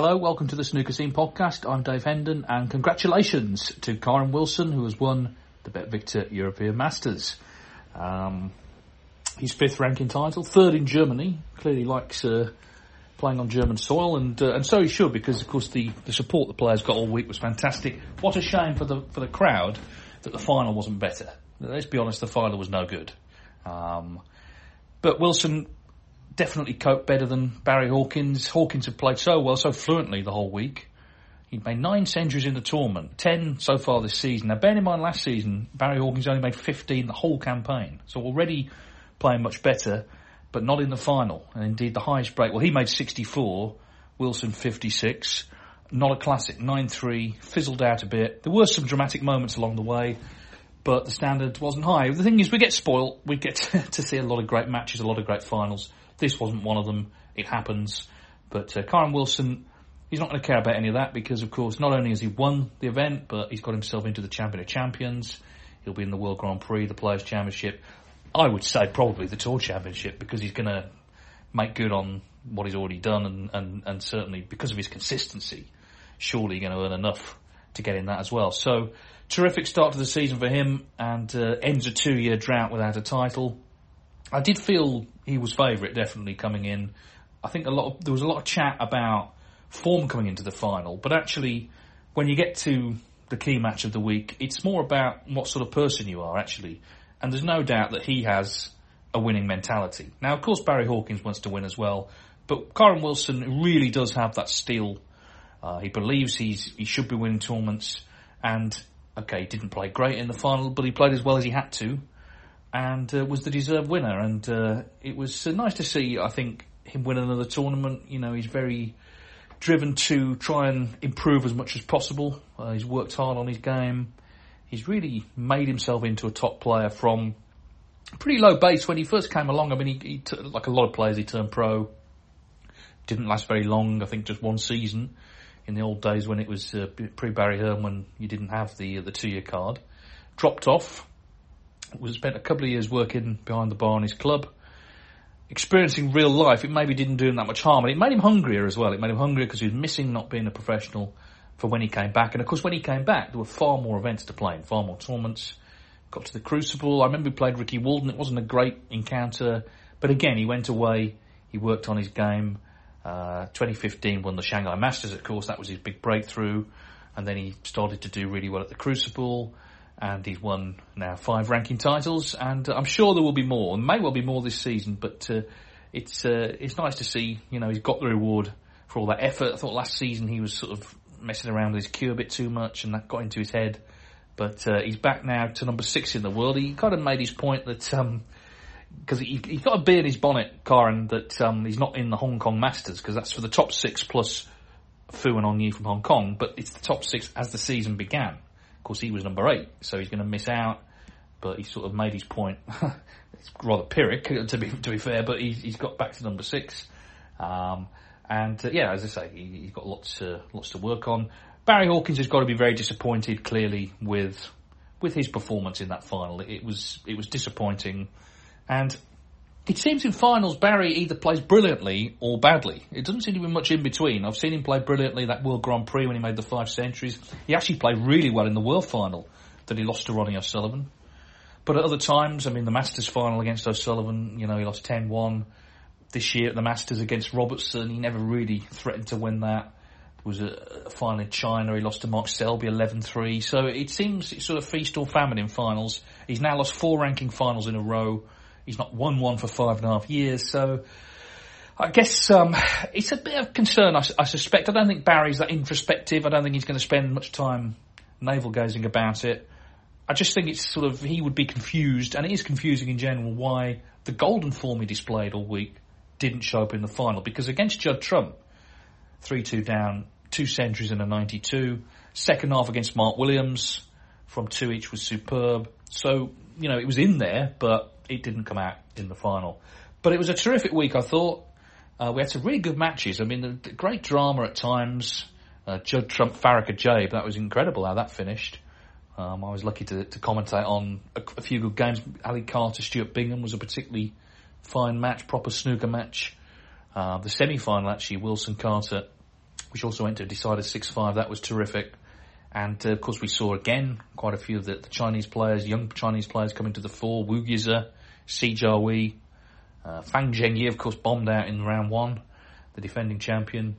Hello, welcome to the Snooker Scene podcast. I'm Dave Hendon, and congratulations to Kyren Wilson, who has won the Bet Victor European Masters. Um, his fifth ranking title, third in Germany. Clearly likes uh, playing on German soil, and uh, and so he should, because of course the, the support the players got all week was fantastic. What a shame for the for the crowd that the final wasn't better. Let's be honest, the final was no good. Um, but Wilson definitely coped better than Barry Hawkins. Hawkins had played so well, so fluently the whole week. He'd made nine centuries in the tournament, ten so far this season. Now, bear in mind, last season Barry Hawkins only made 15 the whole campaign, so already playing much better, but not in the final. And indeed, the highest break. Well, he made 64, Wilson 56. Not a classic, 9-3, fizzled out a bit. There were some dramatic moments along the way, but the standard wasn't high. The thing is, we get spoilt. We get to see a lot of great matches, a lot of great finals. This wasn't one of them. It happens. But uh, Kyren Wilson, he's not going to care about any of that because, of course, not only has he won the event, but he's got himself into the Champion of Champions. He'll be in the World Grand Prix, the Players' Championship. I would say probably the Tour Championship because he's going to make good on what he's already done and, and, and certainly because of his consistency, surely going to earn enough to get in that as well. So, terrific start to the season for him and uh, ends a two year drought without a title. I did feel he was favourite definitely coming in. I think a lot of, there was a lot of chat about form coming into the final, but actually, when you get to the key match of the week, it's more about what sort of person you are actually. And there's no doubt that he has a winning mentality. Now, of course, Barry Hawkins wants to win as well, but Kyren Wilson really does have that steel. Uh, he believes he's he should be winning tournaments, and okay, he didn't play great in the final, but he played as well as he had to and uh, was the deserved winner. And uh, it was uh, nice to see, I think, him win another tournament. You know, he's very driven to try and improve as much as possible. Uh, he's worked hard on his game. He's really made himself into a top player from pretty low base when he first came along. I mean, he, he t- like a lot of players, he turned pro. Didn't last very long. I think just one season in the old days when it was uh, pre Barry Hearn when you didn't have the the two year card. Dropped off, was spent a couple of years working behind the bar in his club, experiencing real life. It maybe didn't do him that much harm, and it made him hungrier as well. It made him hungrier because he was missing not being a professional for when he came back. And of course, when he came back, there were far more events to play in, far more tournaments. Got to the Crucible. I remember we played Ricky Walden. It wasn't a great encounter, but again, he went away. He worked on his game. Uh, 2015 won the Shanghai Masters, of course. That was his big breakthrough. And then he started to do really well at the Crucible and he's won now five ranking titles, and I'm sure there will be more, and may well be more this season. But uh, it's uh, it's nice to see, you know, he's got the reward for all that effort. I thought last season he was sort of messing around with his cue a bit too much, and that got into his head. But uh, he's back now to number six in the world. He kind of made his point that because um, he, has got a bee in his bonnet, Kyren, that um, he's not in the Hong Kong Masters because that's for the top six plus Fu and On Yee from Hong Kong, but it's the top six as the season began course, he was number eight, so he's going to miss out. But he sort of made his point. it's rather pyrrhic, to be to be fair, but he's, he's got back to number six. Um, and uh, yeah, as I say, he, he's got lots uh, lots to work on. Barry Hawkins has got to be very disappointed, clearly, with with his performance in that final. It was it was disappointing, and it seems in finals Barry either plays brilliantly or badly. It doesn't seem to be much in between. I've seen him play brilliantly that World Grand Prix when he made the five centuries. He actually played really well in the World Final that he lost to Ronnie O'Sullivan. But at other times, I mean, the Masters final against O'Sullivan, you know, he lost 10-1. This year at the Masters against Robertson, he never really threatened to win that. There was a, a final in China, he lost to Mark Selby 11-3. So it seems it's sort of feast or famine in finals. He's now lost four ranking finals in a row. He's not won one for five and a half years. So I guess um, it's a bit of concern, I, I suspect. I don't think Barry's that introspective. I don't think he's going to spend much time navel gazing about it. I just think it's sort of he would be confused, and it is confusing in general why the golden form he displayed all week didn't show up in the final. Because against Judd Trump, three two down, two centuries and a ninety two. Second half against Mark Williams from two each was superb. So you know it was in there, but it didn't come out in the final. But it was a terrific week, I thought. Uh, we had some really good matches. I mean, the, the great drama at times. Uh, Judd Trump, Farakh Ajaib, that was incredible how that finished. Um, I was lucky to, to commentate on a, a, few good games. Ali Carter, Stuart Bingham was a particularly fine match, proper snooker match. Uh, the semi-final actually, Wilson Carter, which also went to decide a 6-5, that was terrific. And uh, of course we saw again quite a few of the, the, Chinese players, young Chinese players coming to the fore. Wu Jiawei, uh, Fan Zhengyi of course bombed out in round one, the defending champion.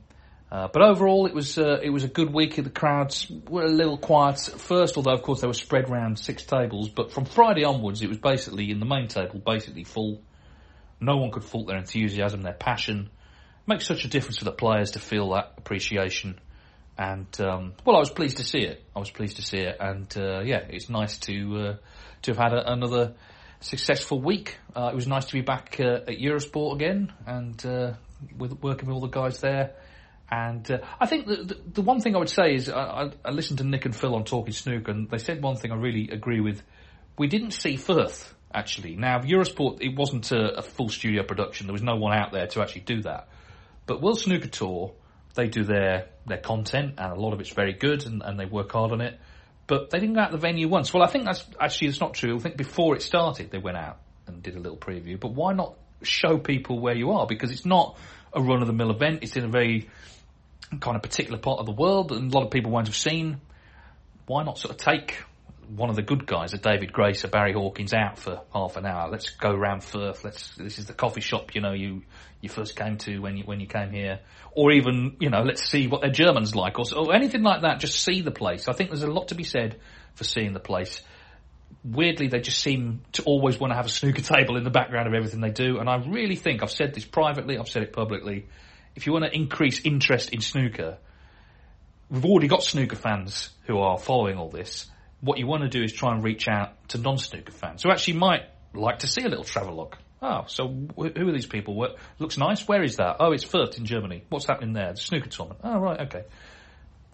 Uh, but overall, it was uh, it was a good week. The crowds were a little quiet at first, although of course they were spread around six tables. But from Friday onwards, it was basically in the main table, basically full. No one could fault their enthusiasm, their passion. It makes such a difference for the players to feel that appreciation. And um, well, I was pleased to see it. I was pleased to see it, and uh, yeah, it's nice to uh, to have had a, another successful week. Uh, it was nice to be back uh, at Eurosport again, and with working with all the guys there and uh, I think the, the, the, one thing I would say is I, I, listened to Nick and Phil on Talking Snook, and they said one thing I really agree with. We didn't see Fürth actually. Now Eurosport, it wasn't a, a, full studio production. There was no one out there to actually do that. But World Snooker Tour, they do their their content, and a lot of it's very good, and, and they work hard on it. But they didn't go out the venue once. Well, I think that's actually it's not true. I think before it started, they went out and did a little preview. But why not show people where you are? Because it's not a run of the mill event. It's in a very kind of particular part of the world and a lot of people won't have seen. Why not sort of take one of the good guys, a David Grace, a Barry Hawkins, out for half an hour? Let's go round Fürth. Let's. This is the coffee shop you know you you first came to when you when you came here, or even you know let's see what their Germans like, or, or anything like that. Just see the place. I think there's a lot to be said for seeing the place weirdly they just seem to always want to have a snooker table in the background of everything they do and I really think I've said this privately I've said it publicly if you want to increase interest in snooker, we've already got snooker fans who are following all this. What you want to do is try and reach out to non-snooker fans who actually might like to see a little travelogue. Oh, so who are these people? What, looks nice. Where is that? Oh, it's Fürth in Germany. What's happening there? The snooker tournament. Oh, right, okay.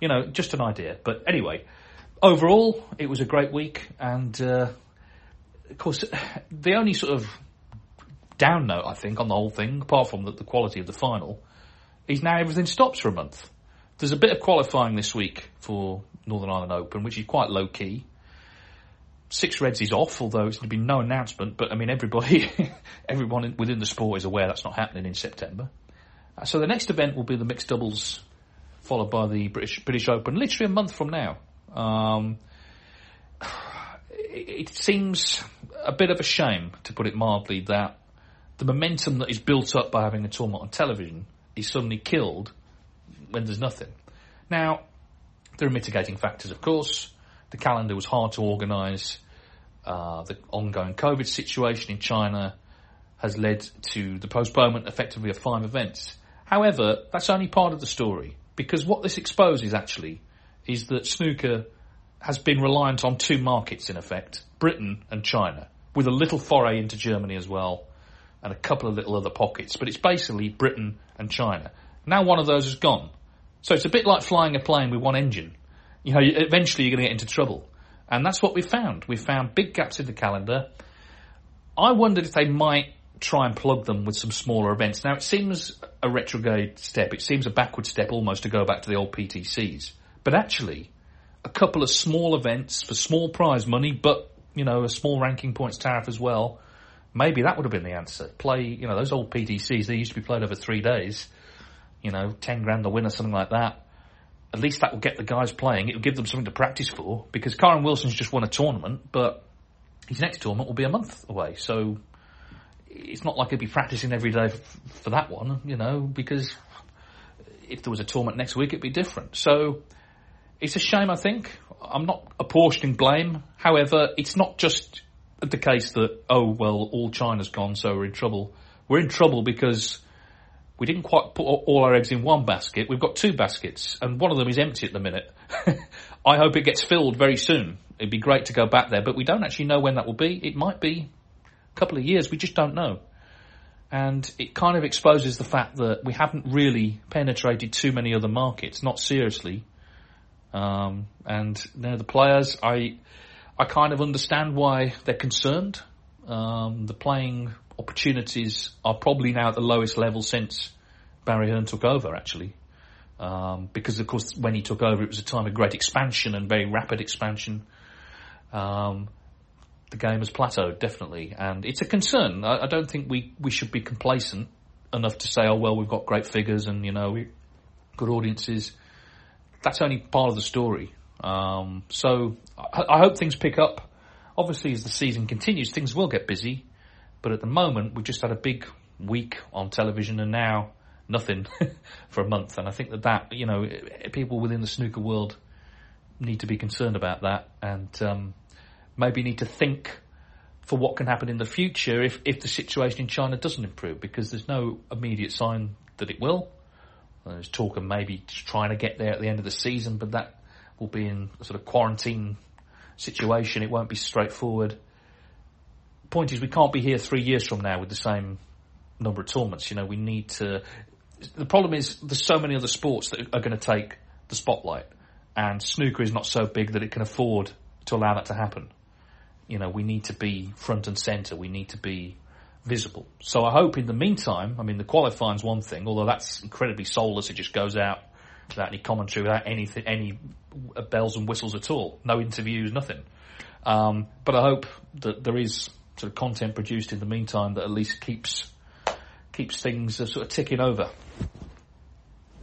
You know, just an idea. But anyway, overall, it was a great week, and uh, of course, the only sort of down note I think on the whole thing, apart from the, the quality of the final, is now everything stops for a month. There's a bit of qualifying this week for Northern Ireland Open, which is quite low key. Six Reds is off, although there's been no announcement. But I mean, everybody, everyone within the sport is aware that's not happening in September. Uh, so the next event will be the mixed doubles, followed by the British British Open, literally a month from now. Um, it, it seems a bit of a shame, to put it mildly, that the momentum that is built up by having a tournament on television is suddenly killed when there's nothing. Now, there are mitigating factors, of course. The calendar was hard to organise. Uh, the ongoing COVID situation in China has led to the postponement effectively of five events. However, that's only part of the story because what this exposes actually is that snooker has been reliant on two markets in effect, Britain and China, with a little foray into Germany as well and a couple of little other pockets, but it's basically Britain and China. Now one of those is gone. So it's a bit like flying a plane with one engine. You know, eventually you're going to get into trouble. And that's what we found. We found big gaps in the calendar. I wondered if they might try and plug them with some smaller events. Now it seems a retrograde step. It seems a backward step almost to go back to the old PTCs. But actually, a couple of small events for small prize money, but you know a small ranking points tariff as well. Maybe that would have been the answer. Play, you know, those old PTCs. They used to be played over three days. You know, ten grand the winner, something like that. At least that will get the guys playing. It will give them something to practice for because Kyren Wilson's just won a tournament, but his next tournament will be a month away. So it's not like he'll be practicing every day for that one, you know, because if there was a tournament next week, it'd be different. So it's a shame, I think. I'm not apportioning blame. However, it's not just the case that, oh, well, all China's gone, so we're in trouble. We're in trouble because we didn't quite put all our eggs in one basket. We've got two baskets, and one of them is empty at the minute. I hope it gets filled very soon. It'd be great to go back there, but we don't actually know when that will be. It might be a couple of years. We just don't know. And it kind of exposes the fact that we haven't really penetrated too many other markets, not seriously. Um, and you know, the players, I, I kind of understand why they're concerned. Um, the playing opportunities are probably now at the lowest level since Barry Hearn took over, actually. Um, because of course when he took over it was a time of great expansion and very rapid expansion. Um, the game has plateaued definitely, and it's a concern. I, I, don't think we, we should be complacent enough to say, oh well, we've got great figures and you know good audiences. That's only part of the story. Um, so I, I, hope things pick up. Obviously, as the season continues, things will get busy, but at the moment we've just had a big week on television, and now nothing for a month. And I think that that you know people within the snooker world need to be concerned about that, and um, maybe need to think for what can happen in the future if, if the situation in China doesn't improve, because there's no immediate sign that it will. There's talk of maybe trying to get there at the end of the season, but that will be in a sort of quarantine situation. It won't be straightforward. Point is, we can't be here three years from now with the same number of tournaments. You know, we need to. The problem is, there's so many other sports that are going to take the spotlight, and snooker is not so big that it can afford to allow that to happen you know, we need to be front and centre. We need to be visible. So I hope in the meantime, I mean, the qualifying's one thing, although that's incredibly soulless. It just goes out without any commentary, without anything, any bells and whistles at all. No interviews, nothing. Um, but I hope that there is sort of content produced in the meantime that at least keeps keeps things uh, sort of ticking over.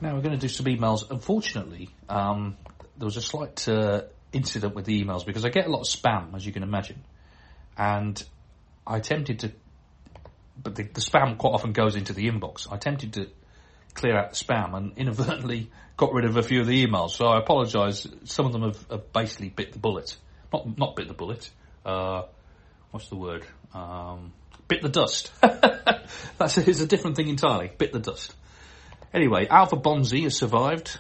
Now we're going to do some emails. Unfortunately, um, there was a slight uh, incident with the emails because I get a lot of spam, as you can imagine, and I attempted to, but the, the spam quite often goes into the inbox. I attempted to clear out the spam and inadvertently got rid of a few of the emails. So I apologise. Some of them have, have, basically bit the bullet. Not not bit the bullet. Uh, what's the word? Um, bit the dust. That's a, it's a different thing entirely. Bit the dust. Anyway, Alpha Bonzi has survived.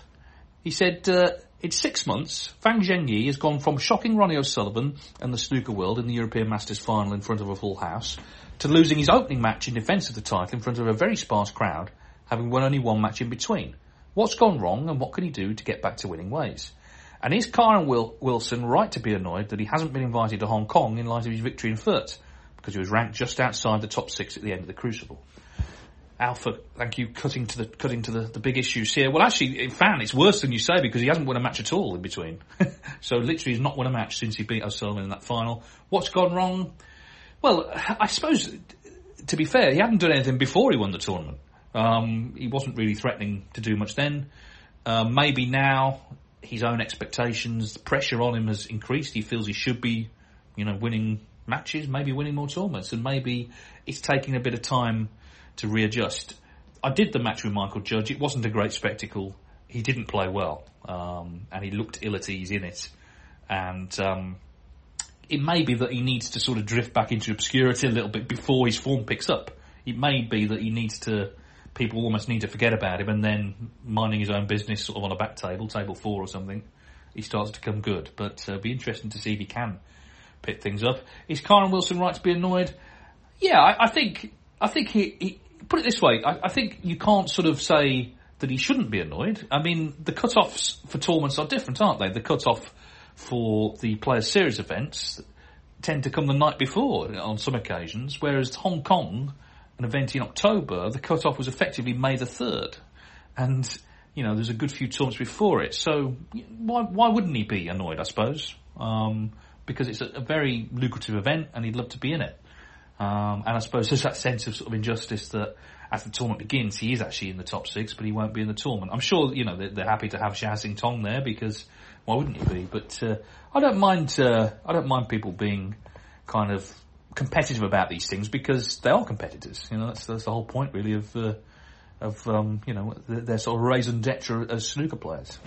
He said, uh, in six months, Fan Zhengyi has gone from shocking Ronnie O'Sullivan and the snooker world in the European Masters final in front of a full house to losing his opening match in defence of the title in front of a very sparse crowd, having won only one match in between. What's gone wrong and what can he do to get back to winning ways? And is Kyren Wil- Wilson right to be annoyed that he hasn't been invited to Hong Kong in light of his victory in Fürth? Because he was ranked just outside the top six at the end of the Crucible. Alpha, thank you, cutting to the cutting to the, the big issues here. Well, actually, in fact, it's worse than you say because he hasn't won a match at all in between. so literally, he's not won a match since he beat O'Sullivan in that final. What's gone wrong? Well, I suppose to be fair, he hadn't done anything before he won the tournament. Um, he wasn't really threatening to do much then. Uh, maybe now his own expectations, the pressure on him has increased. He feels he should be, you know, winning matches, maybe winning more tournaments, and maybe it's taking a bit of time to readjust. I did the match with Michael Judge. It wasn't a great spectacle. He didn't play well, um, and he looked ill at ease in it. And um, it may be that he needs to sort of drift back into obscurity a little bit before his form picks up. It may be that he needs to. People almost need to forget about him, and then minding his own business, sort of on a back table, table four or something, he starts to come good. But uh, it'll be interesting to see if he can pick things up. Is Kyren Wilson right to be annoyed? Yeah, I, I think I think he, he put it this way, I, I, think you can't sort of say that he shouldn't be annoyed. I mean, the cut-offs for tournaments are different, aren't they? The cut-off for the Players Series events tend to come the night before on some occasions, whereas Hong Kong an event in October, the cut-off was effectively May the 3rd. And, you know, there's a good few tournaments before it. So why, why wouldn't he be annoyed, I suppose? Um, because it's a, a, very lucrative event and he'd love to be in it. Um, and I suppose there's that sense of sort of injustice that as the tournament begins, he is actually in the top six, but he won't be in the tournament. I'm sure, you know, they're, they're happy to have Xintong there because why wouldn't he be? But, uh, I don't mind, uh, I don't mind people being kind of competitive about these things because they are competitors. You know, that's, that's the whole point really of, uh, of, um, you know, their sort of raison d'etre as snooker players.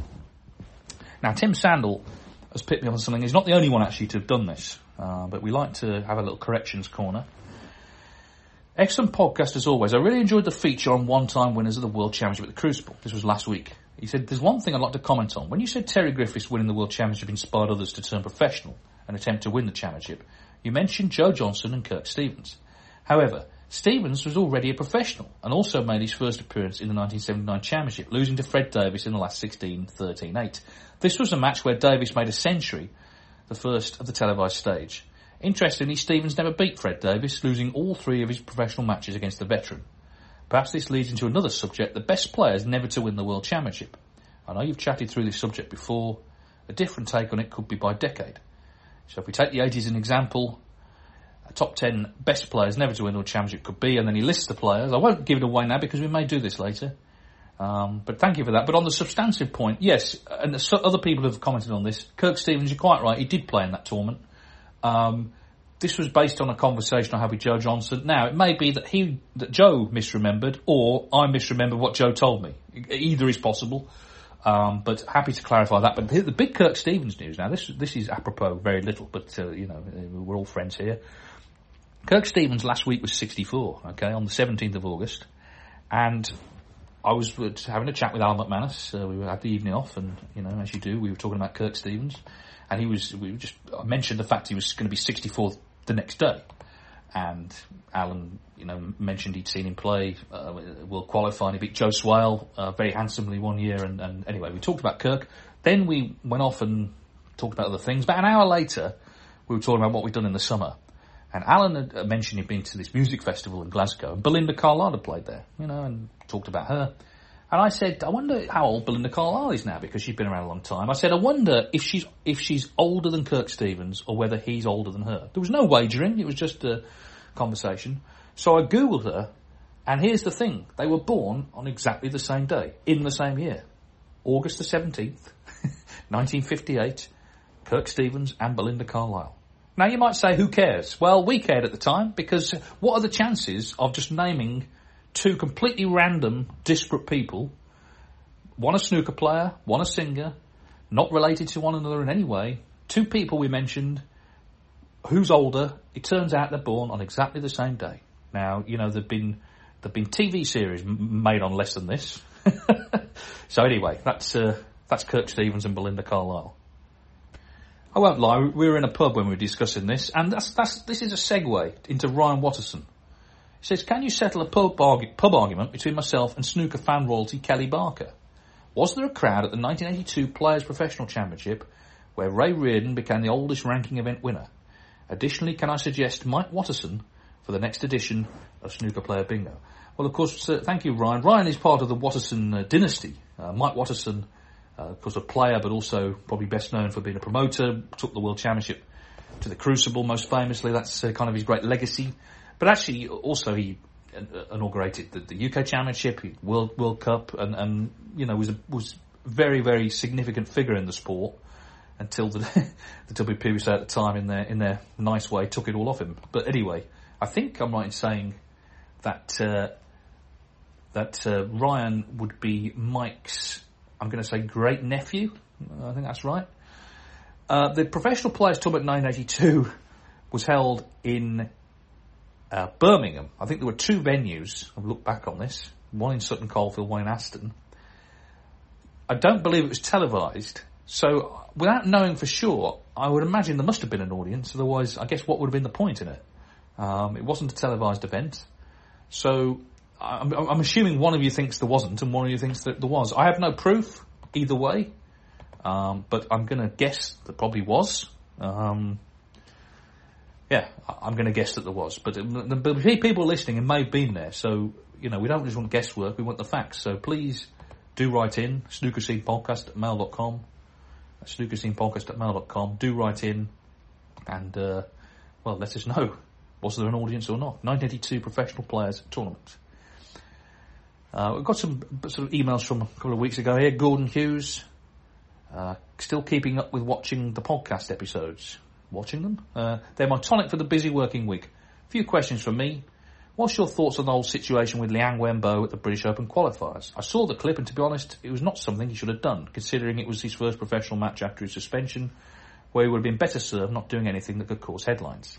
Now, Tim Sandel has picked me up on something. He's not the only one actually to have done this, uh, but we like to have a little corrections corner. Excellent podcast as always. I really enjoyed the feature on one-time winners of the World Championship at the Crucible. This was last week. He said, there's one thing I'd like to comment on. When you said Terry Griffiths winning the World Championship inspired others to turn professional and attempt to win the championship, you mentioned Joe Johnson and Kirk Stevens. However, Stevens was already a professional and also made his first appearance in the 1979 championship, losing to Fred Davis in the last 16, 13, 8. This was a match where Davis made a century, the first of the televised stage. Interestingly, Stevens never beat Fred Davis, losing all three of his professional matches against the veteran. Perhaps this leads into another subject, the best players never to win the World Championship. I know you've chatted through this subject before. A different take on it could be by decade. So if we take the 80s as an example, top 10 best players never to win a Championship could be, and then he lists the players. I won't give it away now because we may do this later. Um, but thank you for that. But on the substantive point, yes, and other people have commented on this. Kirk Stevens, you're quite right. He did play in that tournament. Um, this was based on a conversation I had with Joe Johnson. Now, it may be that he, that Joe misremembered, or I misremembered what Joe told me. Either is possible. Um, but happy to clarify that. But the big Kirk Stevens news now. This this is apropos very little, but uh, you know we're all friends here. Kirk Stevens last week was 64. Okay, on the 17th of August, and I was having a chat with Al McManus. Uh, we had the evening off, and you know, as you do, we were talking about Kirk Stevens, and he was. We just I mentioned the fact he was going to be 64 the next day. And Alan, you know, mentioned he'd seen him play uh, World Qualifying. He beat Joe Swail uh, very handsomely one year. And, and anyway, we talked about Kirk. Then we went off and talked about other things. About an hour later, we were talking about what we'd done in the summer. And Alan had mentioned he'd been to this music festival in Glasgow. And Belinda had played there, you know, and talked about her. And I said, I wonder how old Belinda Carlisle is now because she's been around a long time. I said, I wonder if she's if she's older than Kirk Stevens or whether he's older than her. There was no wagering; it was just a conversation. So I googled her, and here's the thing: they were born on exactly the same day in the same year, August the seventeenth, nineteen fifty-eight. Kirk Stevens and Belinda Carlisle. Now you might say, who cares? Well, we cared at the time because what are the chances of just naming two completely random, disparate people, one a snooker player, one a singer, not related to one another in any way, two people we mentioned, who's older, it turns out they're born on exactly the same day. Now, you know, there've been, there've been TV series made on less than this. so anyway, that's, uh, that's Kirk Stevens and Belinda Carlisle. I won't lie, we were in a pub when we were discussing this, and that's, that's, this is a segue into Ryan Watterson. Says, can you settle a pub, pub argument between myself and snooker fan royalty Kelly Barker? Was there a crowd at the 1982 Players Professional Championship where Ray Reardon became the oldest ranking event winner? Additionally, can I suggest Mike Watterson for the next edition of Snooker Player Bingo? Well, of course, uh, thank you, Ryan. Ryan is part of the Watterson uh, dynasty. Uh, Mike Watterson, uh, of course, a player, but also probably best known for being a promoter, took the World Championship to the Crucible most famously. That's uh, kind of his great legacy. But actually, also he inaugurated the, the UK Championship, World World Cup, and, and you know was a, was very very significant figure in the sport until the the WPBC at the time in their in their nice way took it all off him. But anyway, I think I'm right in saying that uh, that uh, Ryan would be Mike's. I'm going to say great nephew. I think that's right. Uh, the professional players tournament 1982 was held in uh, Birmingham. I think there were two venues. I've looked back on this. One in Sutton Coldfield, one in Aston. I don't believe it was televised. So without knowing for sure, I would imagine there must have been an audience. Otherwise, I guess what would have been the point in it? Um, it wasn't a televised event. So I'm, I'm, assuming one of you thinks there wasn't and one of you thinks that there was. I have no proof either way. Um, but I'm going to guess there probably was. Um, Yeah, I'm going to guess that there was, but the, the people listening may have been there. So you know, we don't just want guesswork; we want the facts. So please do write in snookerscenepodcast at mail.com. Snookerscenepodcast at mail.com. Do write in, and uh, well, let us know was there an audience or not. 1982 professional players tournament. Uh, we've got some sort of emails from a couple of weeks ago here. Gordon Hughes, uh, still keeping up with watching the podcast episodes. Watching them? Uh, they're my tonic for the busy working week. A few questions from me. What's your thoughts on the whole situation with Liang Wenbo at the British Open qualifiers? I saw the clip and to be honest, it was not something he should have done, considering it was his first professional match after his suspension, where he would have been better served not doing anything that could cause headlines.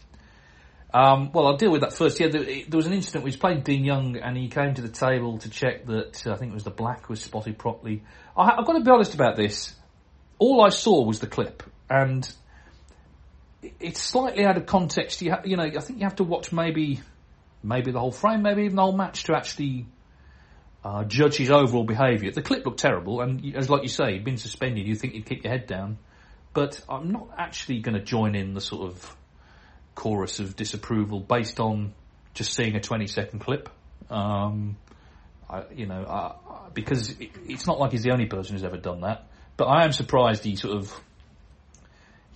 Um, well, I'll deal with that first. Yeah, there, there was an incident where he was playing Dean Young and he came to the table to check that uh, I think it was the black was spotted properly. I, I've got to be honest about this. All I saw was the clip, and it's slightly out of context. You, ha- you know, I think you have to watch maybe, maybe the whole frame, maybe even the whole match to actually uh, judge his overall behaviour. The clip looked terrible, and as like you say, he'd been suspended. You think you'd keep your head down, but I'm not actually going to join in the sort of chorus of disapproval based on just seeing a 20 second clip. Um, I, you know, because it, it's not like he's the only person who's ever done that. But I am surprised he sort of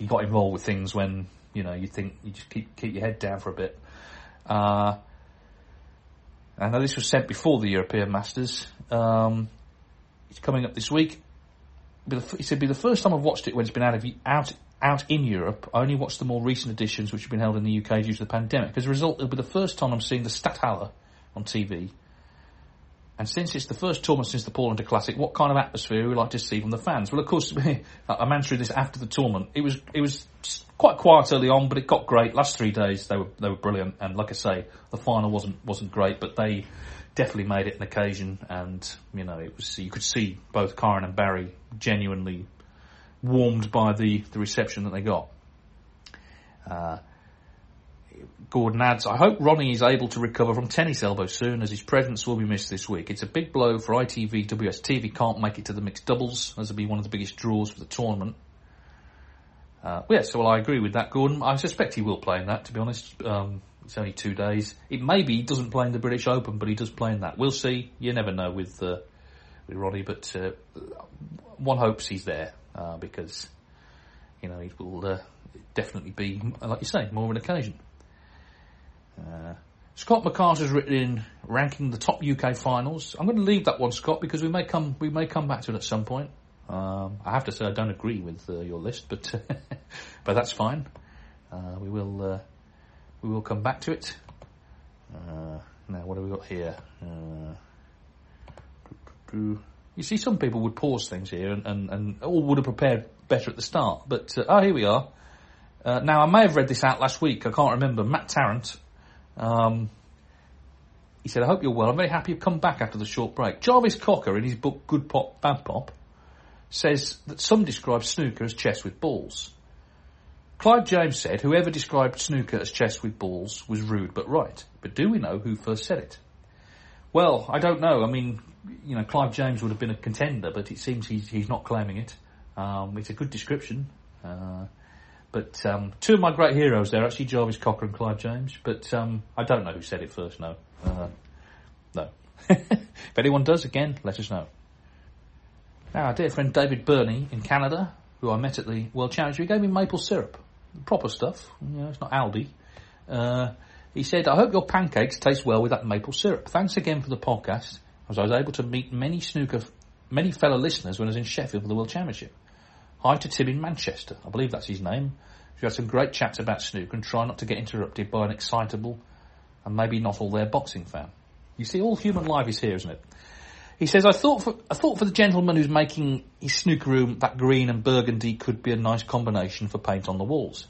he got involved with things when you know you think you just keep keep your head down for a bit. Uh, I this was sent before the European Masters. Um, it's coming up this week. He said, "Be the first time I've watched it when it's been out of out out in Europe. I only watched the more recent editions, which have been held in the UK due to the pandemic. As a result, it'll be the first time I'm seeing the Stadthalle on TV. And since it's the first tournament since the Hunter Classic, what kind of atmosphere would we like to see from the fans? Well, of course, I'm answering this after the tournament. It was it was quite quiet early on, but it got great. Last three days they were they were brilliant, and like I say, the final wasn't wasn't great, but they definitely made it an occasion. And you know, it was you could see both Kyren and Barry genuinely warmed by the the reception that they got. Uh, Gordon adds, I hope Ronnie is able to recover from tennis elbow soon as his presence will be missed this week. It's a big blow for ITV WST if can't make it to the mixed doubles as it'll be one of the biggest draws for the tournament. Uh, yes, well I agree with that Gordon. I suspect he will play in that to be honest. Um, it's only two days. It maybe he doesn't play in the British Open but he does play in that. We'll see. You never know with, uh, with Ronnie but, uh, one hopes he's there, uh, because, you know, he will, uh, definitely be, like you say, more of an occasion. Uh, Scott McCarter's written in ranking the top UK finals. I'm going to leave that one, Scott, because we may come we may come back to it at some point. Um, I have to say I don't agree with uh, your list, but but that's fine. Uh, we will uh, we will come back to it. Uh, now, what have we got here? Uh, you see, some people would pause things here and, and, and all would have prepared better at the start. But oh, here we are. Now, I may have read this out last week. I can't remember. Matt Tarrant. Um, he said, I hope you're well. I'm very happy you've come back after the short break. Jarvis Cocker, in his book Good Pop, Bad Pop, says that some describe snooker as chess with balls. Clive James said, whoever described snooker as chess with balls was rude but right. But do we know who first said it? Well, I don't know. I mean, you know, Clive James would have been a contender, but it seems he's, he's not claiming it. Um, it's a good description. Uh, but um, two of my great heroes there, actually Jarvis Cocker and Clive James. But um, I don't know who said it first. No, uh, no. if anyone does, again, let us know. Now, our dear friend David Burney in Canada, who I met at the World Championship, he gave me maple syrup, proper stuff. You know, it's not Aldi. Uh, he said, "I hope your pancakes taste well with that maple syrup. Thanks again for the podcast, as I was able to meet many snooker, many fellow listeners when I was in Sheffield for the World Championship." Hi to Tim in Manchester. I believe that's his name. We had some great chats about snooker and try not to get interrupted by an excitable and maybe not all there boxing fan. You see, all human life is here, isn't it? He says, I thought for, I thought for the gentleman who's making his snooker room that green and burgundy could be a nice combination for paint on the walls.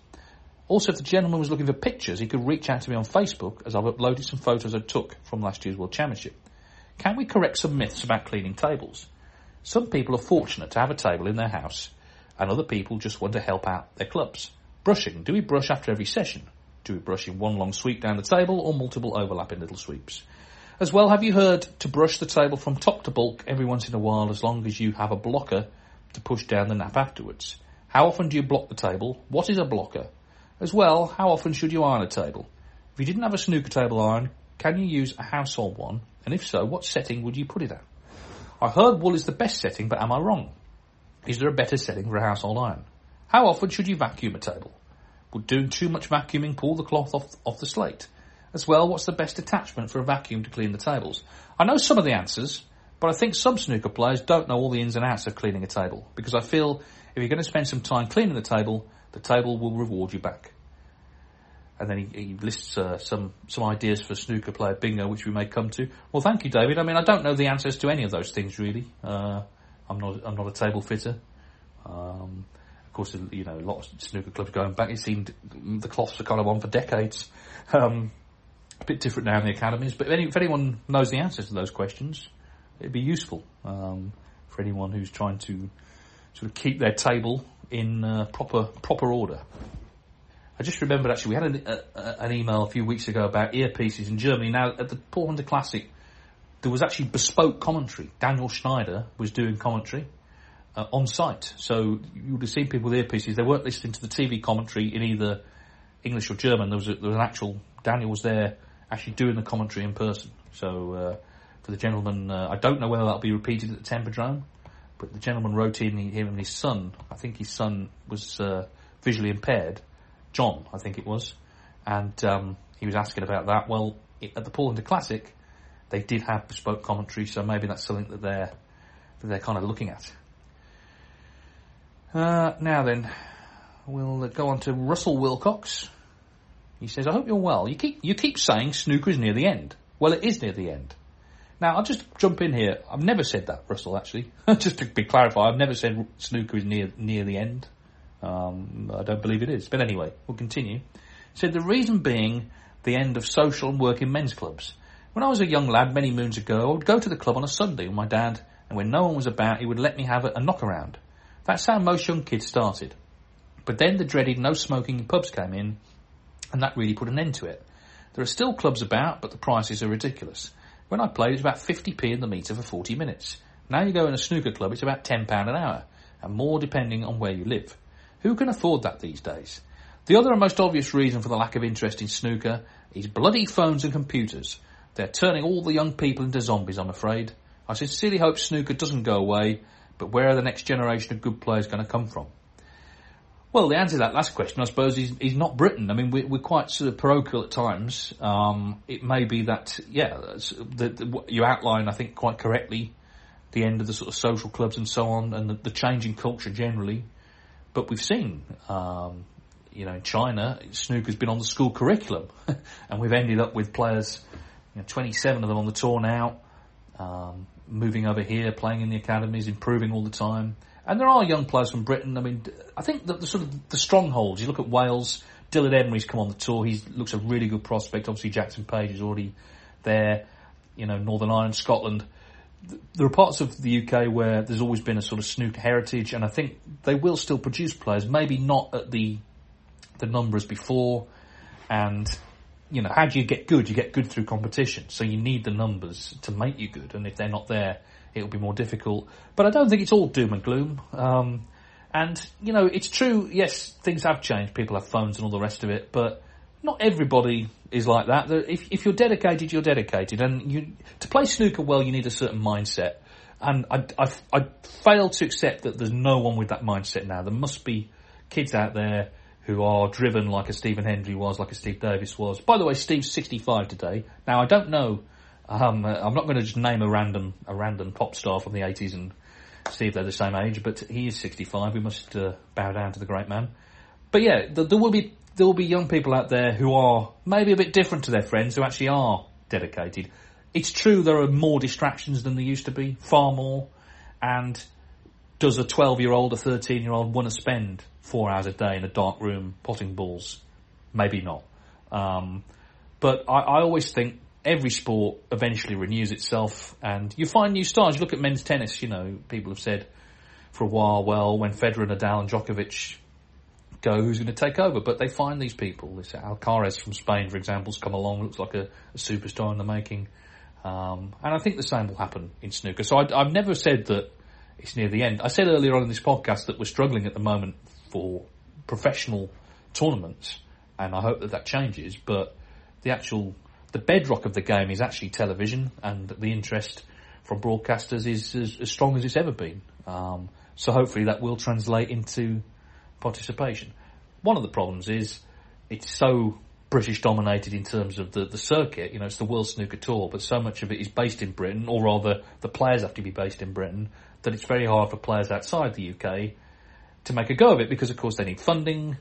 Also, if the gentleman was looking for pictures, he could reach out to me on Facebook as I've uploaded some photos I took from last year's World Championship. Can we correct some myths about cleaning tables? Some people are fortunate to have a table in their house and other people just want to help out their clubs. Brushing. Do we brush after every session? Do we brush in one long sweep down the table or multiple overlapping little sweeps? As well, have you heard to brush the table from top to baulk every once in a while as long as you have a blocker to push down the nap afterwards? How often do you block the table? What is a blocker? As well, how often should you iron a table? If you didn't have a snooker table iron, can you use a household one? And if so, what setting would you put it at? I heard wool is the best setting, but am I wrong? Is there a better setting for a household iron? How often should you vacuum a table? Would doing too much vacuuming pull the cloth off, off the slate? As well, what's the best attachment for a vacuum to clean the tables? I know some of the answers, but I think some snooker players don't know all the ins and outs of cleaning a table, because I feel if you're going to spend some time cleaning the table, the table will reward you back. And then he, he lists uh, some some ideas for snooker player bingo, which we may come to. Well, thank you, David. I mean, I don't know the answers to any of those things really. Uh, I'm not I'm not a table fitter. Um, of course, you know, a lot of snooker clubs going back. It seemed the cloths are kind of on for decades. Um, a bit different now in the academies, but if, any, if, anyone knows the answers to those questions, it'd be useful um, for anyone who's trying to sort of keep their table in uh, proper proper order. I just remembered actually we had an, uh, an, email a few weeks ago about earpieces in Germany. Now at the Hunter Classic, there was actually bespoke commentary. Daniel Schneider was doing commentary uh, on site, so you would have seen people with earpieces. They weren't listening to the TV commentary in either English or German. There was, a, there was an actual Daniel was there actually doing the commentary in person. So uh, for the gentleman, uh, I don't know whether that'll be repeated at the Tempodrome, but the gentleman wrote in him and his son. I think his son was uh, visually impaired, John, I think it was, and um, he was asking about that. Well, at the Paul Hunter Classic, they did have bespoke commentary, so maybe that's something that they're that they're kind of looking at. Uh, now then, we'll go on to Russell Wilcox. He says, "I hope you're well. You keep you keep saying snooker is near the end. Well, it is near the end. Now, I'll just jump in here. I've never said that, Russell. Actually, just to be clarified, I've never said snooker is near near the end. Um, I don't believe it is. But anyway, we'll continue. Said the reason being the end of social and working men's clubs. When I was a young lad many moons ago, I would go to the club on a Sunday with my dad, and when no one was about, he would let me have a, a knock around. That's how most young kids started. But then the dreaded no smoking in pubs came in, and that really put an end to it. There are still clubs about, but the prices are ridiculous. When I played, it was about 50p in the metre for 40 minutes. Now you go in a snooker club, it's about £10 an hour, and more depending on where you live. Who can afford that these days? The other and most obvious reason for the lack of interest in snooker is bloody phones and computers. They're turning all the young people into zombies, I'm afraid. I sincerely hope snooker doesn't go away, but where are the next generation of good players going to come from? Well, the answer to that last question, I suppose, is, is not Britain. I mean, we're, we're quite sort of parochial at times. Um, it may be that, yeah, the, the, you outline, I think, quite correctly, the end of the sort of social clubs and so on, and the, the changing culture generally. But we've seen, um, you know, in China, snooker's been on the school curriculum, and we've ended up with players, you know, 27 of them on the tour now, um, moving over here, playing in the academies, improving all the time. And there are young players from Britain. I mean, I think that the sort of the strongholds. You look at Wales. Dylan Emery's come on the tour. He looks a really good prospect. Obviously, Jackson Page is already there. You know, Northern Ireland, Scotland. There are parts of the UK where there's always been a sort of snooker heritage, and I think they will still produce players. Maybe not at the the numbers before. And you know, how do you get good? You get good through competition. So you need the numbers to make you good, and if they're not there, it'll be more difficult. But I don't think it's all doom and gloom. Um, and, you know, it's true, yes, things have changed. People have phones and all the rest of it, but not everybody is like that. If, if you're dedicated, you're dedicated. And you, to play snooker well, you need a certain mindset. And I, I, I fail to accept that there's no one with that mindset now. There must be kids out there who are driven like a Stephen Hendry was, like a Steve Davis was. By the way, Steve's 65 today. Now, I don't know um, uh, I'm not going to just name a random a random pop star from the 80s and see if they're the same age, but he is 65. We must uh, bow down to the great man. But yeah, there, will be there will be young people out there who are maybe a bit different to their friends who actually are dedicated. It's true there are more distractions than there used to be, far more. And does a 12 year old, a 13 year old want to spend four hours a day in a dark room potting balls? Maybe not. Um, but I, I always think every sport eventually renews itself and you find new stars. You look at men's tennis, you know, people have said for a while, well, when Federer, and Nadal and Djokovic go, who's going to take over? But they find these people. This Alcaraz from Spain, for example, has come along, looks like a, a superstar in the making. Um, and I think the same will happen in snooker. So I, I've never said that it's near the end. I said earlier on in this podcast that we're struggling at the moment for professional tournaments and I hope that that changes. But the actual the bedrock of the game is actually television, and the interest from broadcasters is as, as strong as it's ever been. Um, so hopefully that will translate into participation. One of the problems is it's so British dominated in terms of the, the circuit. You know, it's the World Snooker Tour, but so much of it is based in Britain, or rather, the players have to be based in Britain, that it's very hard for players outside the UK to make a go of it because, of course, they need funding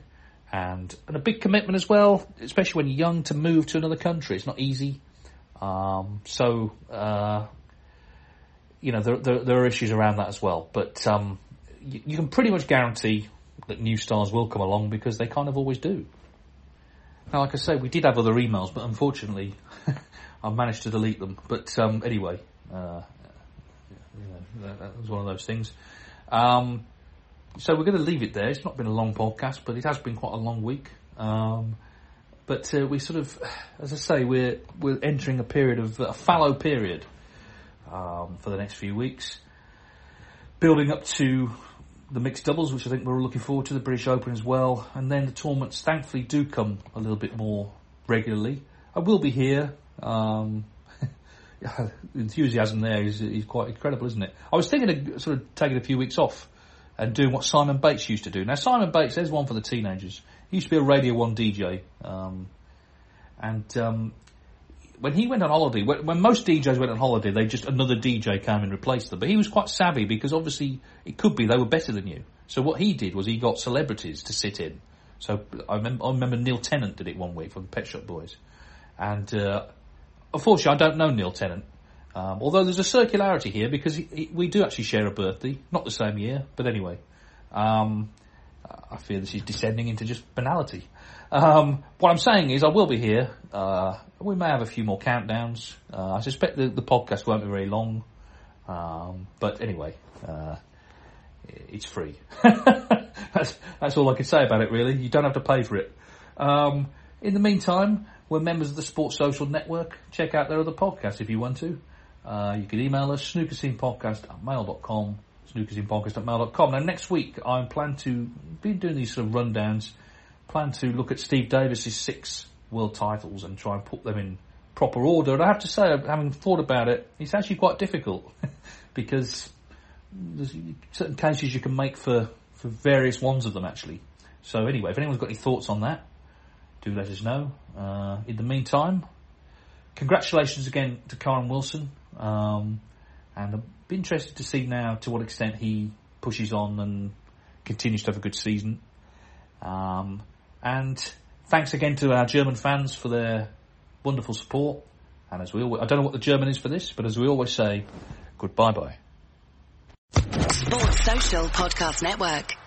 and, and a big commitment as well, especially when you're young to move to another country. It's not easy. Um, so, uh, you know, there, there, there, are issues around that as well. But um, you, you can pretty much guarantee that new stars will come along because they kind of always do. Now, like I say, we did have other emails, but unfortunately, I managed to delete them. But um, anyway, uh, that, that, was one of those things. Um, so we're going to leave it there. It's not been a long podcast, but it has been quite a long week. Um, but uh, we sort of, as I say, we're we're entering a period of a fallow period um, for the next few weeks, building up to the mixed doubles, which I think we're all looking forward to, the British Open as well, and then the tournaments thankfully do come a little bit more regularly. I will be here. Um, enthusiasm there is, is quite incredible, isn't it? I was thinking of sort of taking a few weeks off and doing what Simon Bates used to do. Now, Simon Bates, there's one for the teenagers. He used to be a Radio 1 DJ. Um, and um, when he went on holiday, when, when, most DJs went on holiday, they just another DJ came and replaced them. But he was quite savvy because obviously it could be they were better than you. So what he did was he got celebrities to sit in. So I remember, I remember Neil Tennant did it one week for the Pet Shop Boys, and uh, unfortunately I don't know Neil Tennant. Um, although there's a circularity here because he, he, we do actually share a birthday, not the same year, but anyway. Um, I fear this is descending into just banality. Um, what I'm saying is I will be here. Uh, we may have a few more countdowns. Uh, I suspect the, the, podcast won't be very long. Um, but anyway, uh, it's free. that's, that's all I can say about it really. You don't have to pay for it. Um, in the meantime, we're members of the Sports Social Network. Check out their other podcasts if you want to. Uh, you can email us, snookerscenepodcast at mail.com, snookerscenepodcast at mail.com. Now next week I plan to be doing these sort of rundowns plan to look at Steve Davis's six world titles and try and put them in proper order. And I have to say, having thought about it, it's actually quite difficult because there's certain cases you can make for, for various ones of them actually. So anyway, if anyone's got any thoughts on that, do let us know. Uh, in the meantime, congratulations again to Kyren Wilson. Um, and I'm interested to see now to what extent he pushes on and continues to have a good season. Um, and thanks again to our German fans for their wonderful support. And as we always, I don't know what the German is for this, but as we always say, goodbye bye. Sports Social Podcast Network.